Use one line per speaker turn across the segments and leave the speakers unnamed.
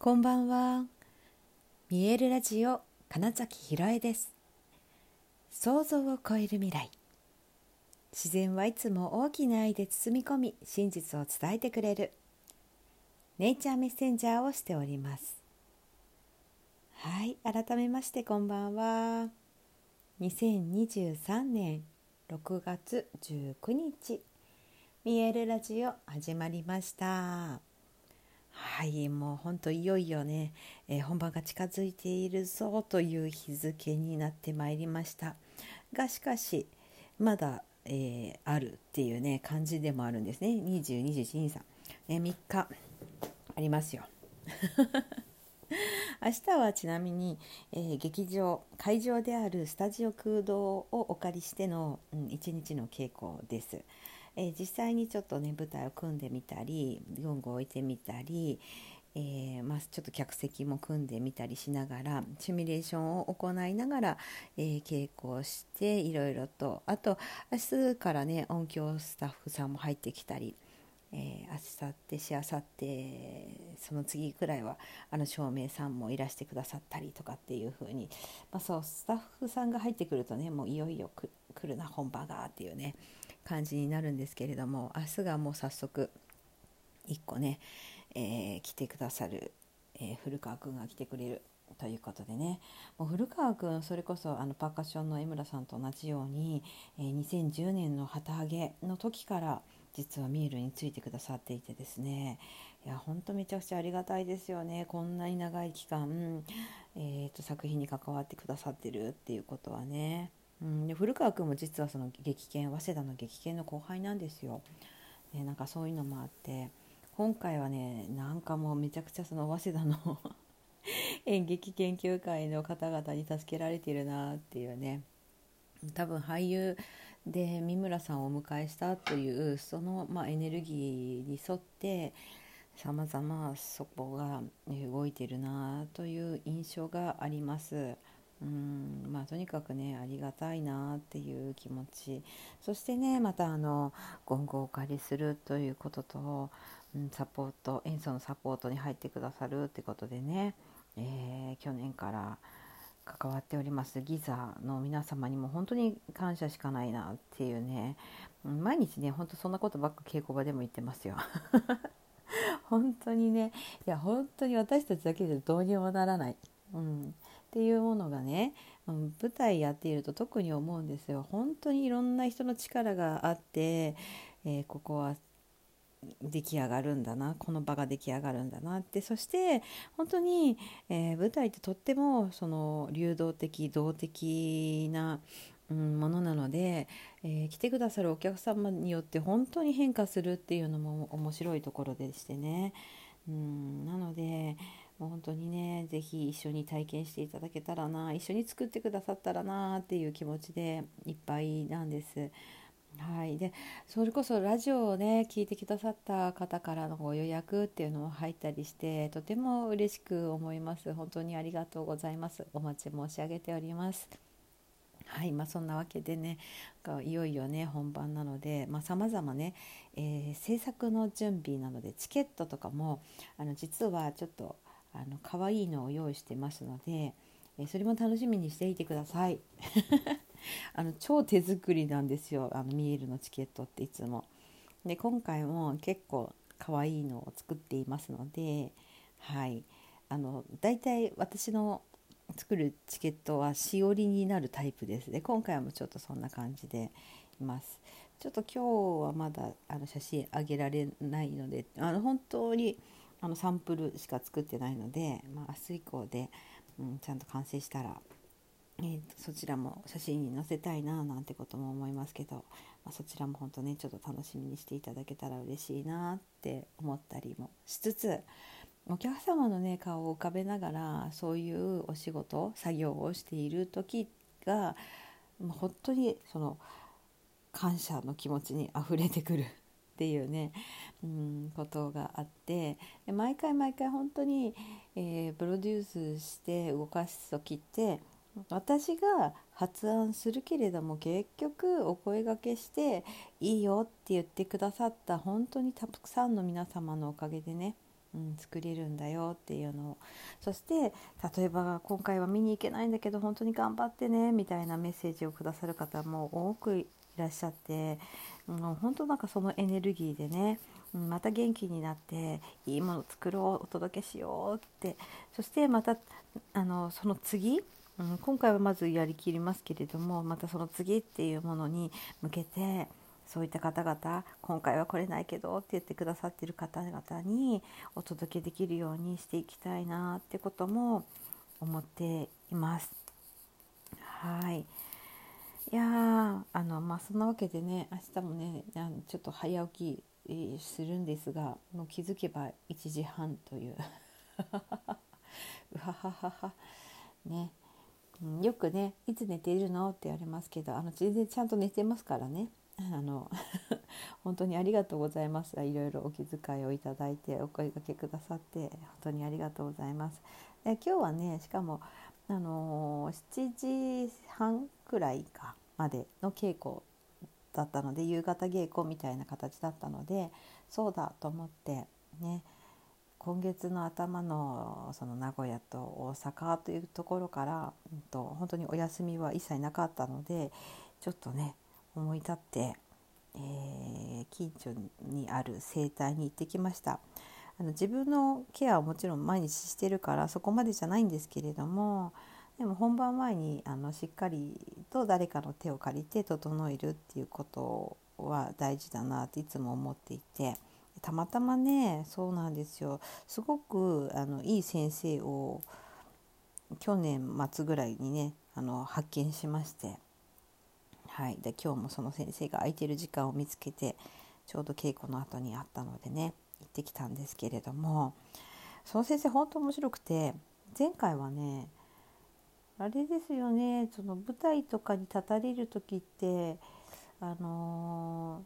こんばんは。見えるラジオ金崎ひろえです。想像を超える未来。自然はいつも大きな愛で包み込み、真実を伝えてくれる。ネイチャーメッセンジャーをしております。はい、改めましてこんばんは。2023年6月19日、見えるラジオ始まりました。はいもう本当いよいよね、えー、本番が近づいているぞという日付になってまいりました。がしかしまだ、えー、あるっていうね感じでもあるんですね。2223、えー、3日。ありますよ。明日はちなみに、えー、劇場会場であるスタジオ空洞をお借りしての、うん、一日の稽古です。えー、実際にちょっとね舞台を組んでみたり文具を置いてみたり、えー、まあ、ちょっと客席も組んでみたりしながらシミュレーションを行いながら、えー、稽古をしていろいろとあと明日からね音響スタッフさんも入ってきたり。えー、明日しあさってその次くらいはあの照明さんもいらしてくださったりとかっていう風に、まあ、そうスタッフさんが入ってくるとねもういよいよ来るな本場がっていうね感じになるんですけれども明日がもう早速1個ね、えー、来てくださる、えー、古川君が来てくれるということでね。もう古川君それこそあのパーカッションの江村さんと同じように、えー、2010年の旗揚げの時から実はミールについてくださっていてですね。いや本当めちゃくちゃありがたいですよね。こんなに長い期間、えーと作品に関わってくださってるっていうことはね。うん、で古川君も実はその激研早稲田の激研の後輩なんですよ。でなんかそういうのもあって今回はねなんかもうめちゃくちゃその早稲田の 演劇研究会の方々に助けられてるなっていうね多分俳優で三村さんをお迎えしたというその、まあ、エネルギーに沿ってさまざまそこが動いてるなという印象があります。うんまあ、とにかくねありがたいなっていう気持ち。そしてねまたあの言語をお借りするということと、うん、サポート演奏のサポートに入ってくださるってことでね、えー、去年から関わっておりますギザの皆様にも本当に感謝しかないなっていうね。毎日ねほんとそんなことばっか稽古場でも言ってますよ。本当にね。いや本当に私たちだけでどうにもならない。うん。っていうものがね、舞台やっていると特に思うんですよ。本当にいろんな人の力があって、えー、ここは出来上がるんだなこの場が出来上がるんだなってそして本当に、えー、舞台ってとってもその流動的動的な、うん、ものなので、えー、来てくださるお客様によって本当に変化するっていうのも面白いところでしてね。うん、なのでもう本当にね是非一緒に体験していただけたらな一緒に作ってくださったらなっていう気持ちでいっぱいなんです。はい、でそれこそラジオをね聞いてくださった方からのご予約っていうのも入ったりしてとても嬉しく思います。本当にありがとうございます。お待ち申し上げております。はい。まあ、そんなわけでねいよいよね本番なのでさまざ、まね、えー、制作の準備なのでチケットとかもあの実はちょっとあの可愛いのを用意してますので、えそれも楽しみにしていてください。あの超手作りなんですよ。あのミールのチケットっていつも。で今回も結構可愛いのを作っていますのではい。あのだいたい私の作るチケットはしおりになるタイプです。で今回もちょっとそんな感じでいます。ちょっと今日はまだあの写真あげられないのであの本当にあのサンプルしか作ってないので、まあ、明日以降で、うん、ちゃんと完成したら、えー、そちらも写真に載せたいななんてことも思いますけど、まあ、そちらも本当ねちょっと楽しみにしていただけたら嬉しいなって思ったりもしつつお客様のね顔を浮かべながらそういうお仕事作業をしている時がもう本当にその感謝の気持ちにあふれてくる。っていうね、うん、ことがあって毎回毎回本当に、えー、プロデュースして動かす時って私が発案するけれども結局お声がけしていいよって言ってくださった本当にたくさんの皆様のおかげでね、うん、作れるんだよっていうのを。そして例えば今回は見に行けないんだけど本当に頑張ってねみたいなメッセージをくださる方も多くいらっしゃって、うん、本当なんかそのエネルギーでね、うん、また元気になっていいもの作ろうお届けしようってそしてまたあのその次うん、今回はまずやりきりますけれどもまたその次っていうものに向けてそういった方々今回は来れないけどって言ってくださってる方々にお届けできるようにしていきたいなってことも思っています。はい。いやあのまあそんなわけでね明日もねちょっと早起きするんですがもう気づけば1時半という。うはははは。ね、うん、よくね「いつ寝ているの?」って言われますけどあの全然ちゃんと寝てますからね。あの 本当にありがとうございます。いろいろお気遣いをいただいてお声がけくださって本当にありがとうございます。え今日はねしかもあの7時半くらいかまでの稽古だったので夕方稽古みたいな形だったのでそうだと思ってね今月の頭のその名古屋と大阪というところから、うん、と本当にお休みは一切なかったのでちょっとね思い立って、えー、近所にある整体に行ってきました。あの自分のケアはもちろん毎日してるからそこまでじゃないんですけれどもでも本番前にあのしっかりと誰かの手を借りて整えるっていうことは大事だなっていつも思っていてたまたまねそうなんですよ。すごくあのいい先生を去年末ぐらいにねあの発見しまして。はい、で今日もその先生が空いてる時間を見つけてちょうど稽古の後にあったのでね行ってきたんですけれどもその先生本当面白くて前回はねあれですよねその舞台とかに立たれる時ってあのー、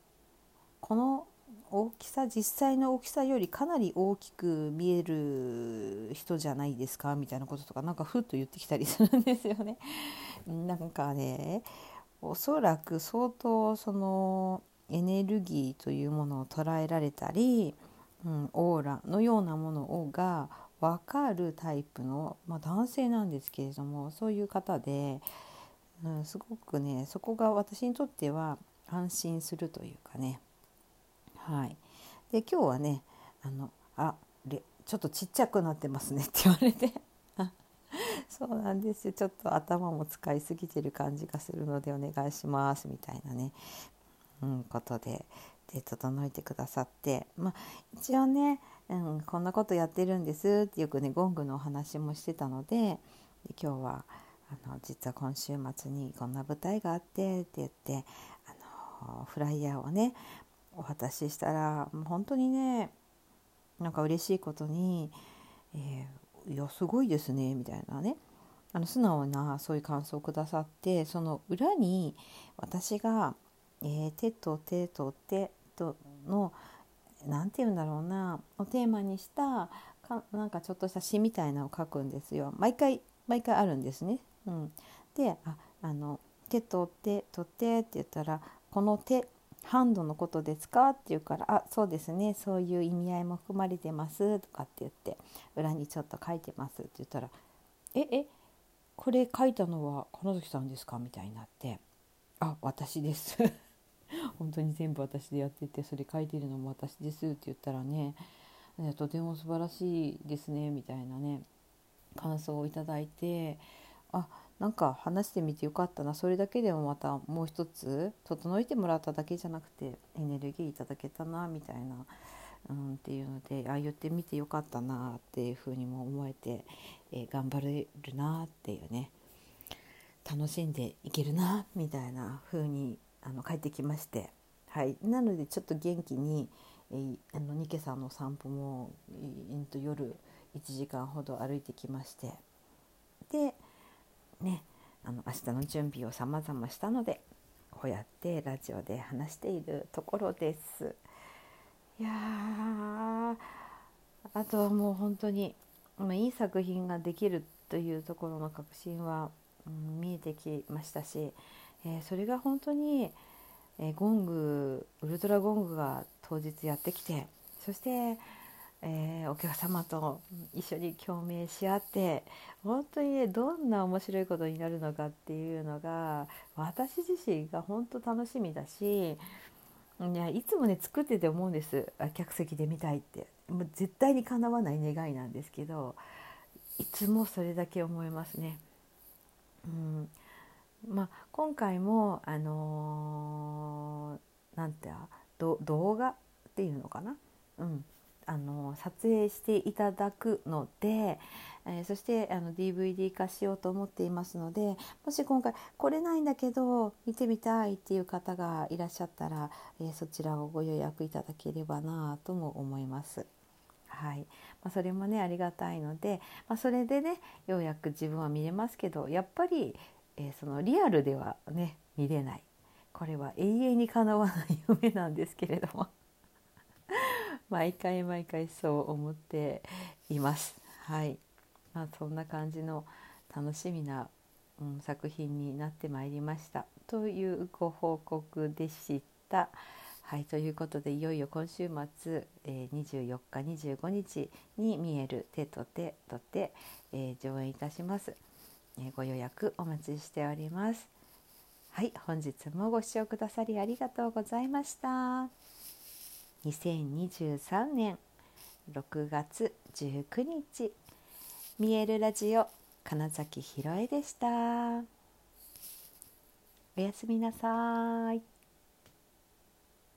この大きさ実際の大きさよりかなり大きく見える人じゃないですかみたいなこととかなんかふっと言ってきたりするんですよね。なんかねおそらく相当そのエネルギーというものを捉えられたり、うん、オーラのようなものをが分かるタイプの、まあ、男性なんですけれどもそういう方で、うん、すごくねそこが私にとっては安心するというかね。はい。で今日はねあのあちょっとちっちゃくなってますねって言われて。そうなんですちょっと頭も使いすぎてる感じがするのでお願いしますみたいなね、うん、ことでで整えてくださって。まあ一応ね、うん、こんなことやってるんですってよくねゴングのお話もしてたのでで今日はあの実は今週末にこんな舞台があってって言ってあのフライヤーをねお渡ししたらもう本当にねなんか嬉しいことに、えーいやすごいですね」みたいなね。あの素直なそういう感想をくださってその裏に私が「えー、手と手と手との何て言うんだろうなをテーマにしたかなんかちょっとした詩みたいなのを書くんですよ。毎回毎回あるんですね。うん、でああの手と手と手って言ったらこの手ハンドのことですか?」って言うから「あそうですねそういう意味合いも含まれてます」とかって言って裏にちょっと書いてますって言ったら「ええこれ書いたのは金崎さんですか?」みたいになって「あ私です」本当に全部私でやっててそれ書いてるのも私ですって言ったらねとても素晴らしいですねみたいなね感想をいただいてあなんか話してみてよかったな。それだけでもまたもう一つ整えてもらっただけじゃなくてエネルギーいただけたなみたいな、うん、っていうのでああ言ってみてよかったなっていうふうにも思えて、えー、頑張れるなっていうね。楽しんでいけるなみたいな風にあに帰ってきまして、はい、なのでちょっと元気に、えー、あのニケさんの散歩も、えー、夜1時間ほど歩いてきまして。でねあの明日の準備をさまざましたのでこうやってラジオで話しているところです。いやあとはもう本当に、ま、いい作品ができるというところの確信は、うん、見えてきましたし、えー、それが本当に、えー、ゴングウルトラゴングが当日やってきてそしてえー、お客様と一緒に共鳴し合って本当にねどんな面白いことになるのかっていうのが私自身が本当楽しみだしいやいつもね作ってて思うんです。客席で見たいって。もう絶対にかなわない願いなんですけどいつもそれだけ思いますね。うん。まあ、今回もあのー、なんて動画っていうのかな、うん、あの撮影していただくので、えー、そしてあの DVD 化しようと思っていますのでもし今回来れないんだけど見てみたいっていう方がいらっしゃったら、えー、そちらをご予約いただければなとも思います。はい。まあ、それもねありがたいので、まあ、それでねようやく自分は見れますけどやっぱり、えー、そのリアルではね見れない。これは永遠にかなわない夢なんですけれども。毎回毎回そう思っています。はい。まあ、そんな感じの楽しみな、うん、作品になってまいりました。というご報告でした。はい、ということでいよいよ今週末、えー、24日25日に見える手と手と手、えー、上演いたします、えー、ご予約お待ちしております。はい。本日もご視聴くださりありがとうございました。2023年6月19日見えるラジオ金崎ひろえでした。おやすみなさい。